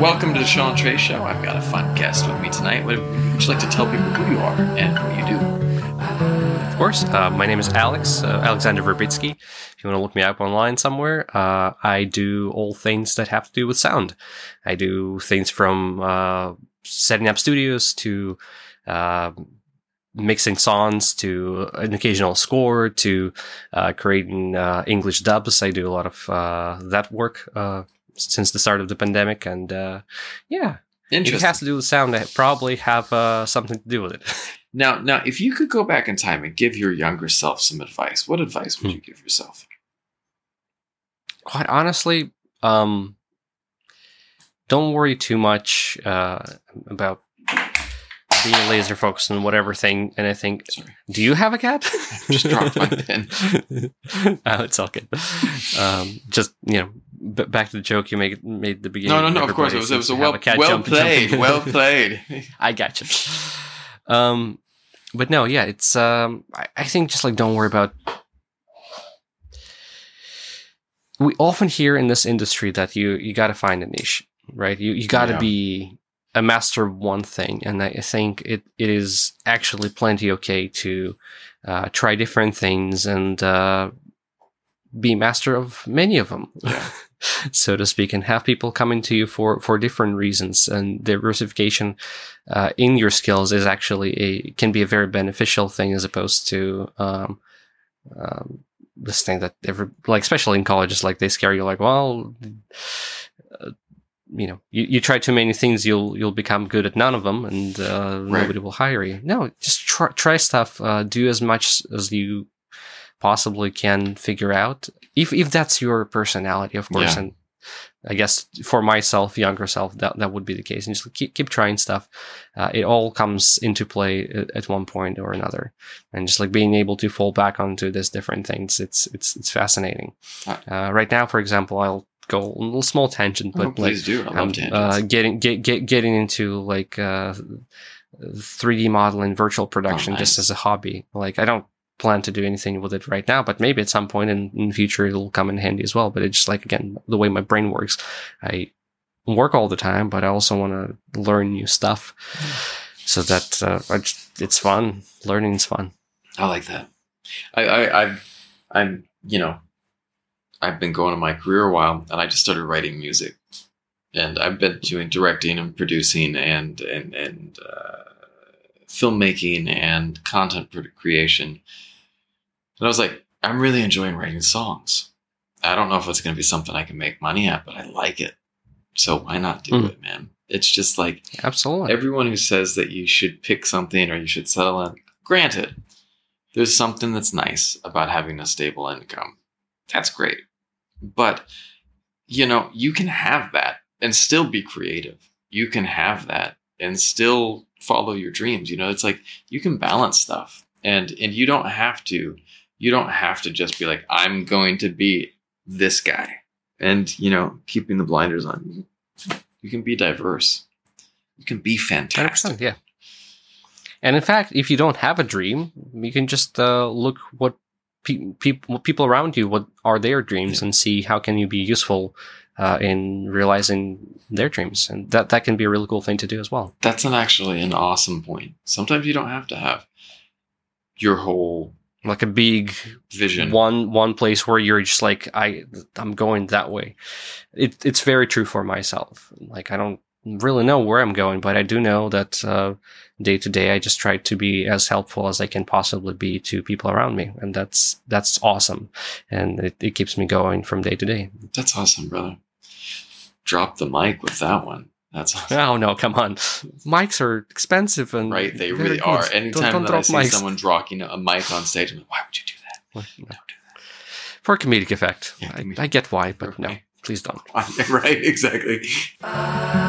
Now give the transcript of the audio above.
welcome to the Sean Trace Show. I've got a fun guest with me tonight. Would you like to tell people who you are and what you do? Of course. Uh, my name is Alex, uh, Alexander Verbitskiy. If you want to look me up online somewhere, uh, I do all things that have to do with sound. I do things from uh, setting up studios to uh, mixing songs to an occasional score to uh, creating English dubs. I do a lot of that work since the start of the pandemic, and uh, yeah, if it has to do with sound, I probably have uh, something to do with it. Now, now, if you could go back in time and give your younger self some advice, what advice would hmm. you give yourself? Quite honestly, um, don't worry too much uh, about being laser focused on whatever thing. And I think, Sorry. do you have a cat? just dropped my pen. oh, it's all good. Um, just you know, b- back to the joke you made made the beginning. No, no, no. Of course, it was, it was a well, a well played. Well played. I got you. Um, but no, yeah, it's um, I, I think just like don't worry about. We often hear in this industry that you you got to find a niche, right? You you got to yeah. be a master of one thing, and I think it it is actually plenty okay to uh, try different things and uh, be master of many of them. Yeah. so to speak, and have people coming to you for, for different reasons. And diversification uh, in your skills is actually a can be a very beneficial thing as opposed to um, um, this thing that every like especially in colleges like they scare you like well. Uh, you know, you, you try too many things, you'll you'll become good at none of them, and uh, right. nobody will hire you. No, just try, try stuff. Uh, do as much as you possibly can figure out if if that's your personality, of course. Yeah. And I guess for myself, younger self, that that would be the case. And just keep keep trying stuff. Uh, it all comes into play at, at, one point or another, and just like being able to fall back onto these different things, it's it's it's fascinating. Uh, right now, for example, I'll go a little small tangent, but oh, please like, do. I love um, uh, getting get, get getting into like 3D uh, modeling, virtual production, oh, nice. just as a hobby. Like I don't plan to do anything with it right now, but maybe at some point in, in the future it'll come in handy as well. But it's just like again the way my brain works. I work all the time, but I also want to learn new stuff. So that uh, just, it's fun. Learning is fun. I like that. I, I I've I'm you know I've been going in my career a while, and I just started writing music, and I've been doing directing and producing and and and uh, filmmaking and content creation and I was like, I'm really enjoying writing songs. I don't know if it's going to be something I can make money at, but I like it. So why not do mm. it, man? It's just like absolutely everyone who says that you should pick something or you should settle in. Granted, there's something that's nice about having a stable income. That's great. But, you know, you can have that and still be creative. You can have that and still follow your dreams. You know, it's like you can balance stuff and and you don't have to you don't have to just be like, I'm going to be this guy and, you know, keeping the blinders on. You can be diverse. You can be fantastic. Yeah. And in fact, if you don't have a dream, you can just uh, look what pe- people people around you what are their dreams yeah. and see how can you be useful uh, in realizing their dreams, and that that can be a really cool thing to do as well. That's an actually an awesome point. Sometimes you don't have to have your whole like a big vision. one one place where you're just like i i'm going that way. It, it's very true for myself. Like i don't really know where i'm going but i do know that uh, day to day i just try to be as helpful as i can possibly be to people around me. And that's that's awesome. And it, it keeps me going from day to day. That's awesome brother. Drop the mic with that one that's awesome. Oh no, come on. Mics are expensive and right. They really good. are. Anytime don't, don't that I see mics. someone dropping a mic on stage, I'm like, why would you do that? Well, no. Don't do that. For comedic effect. Yeah, I, I, get why, but okay. no, please don't. right, exactly. Uh,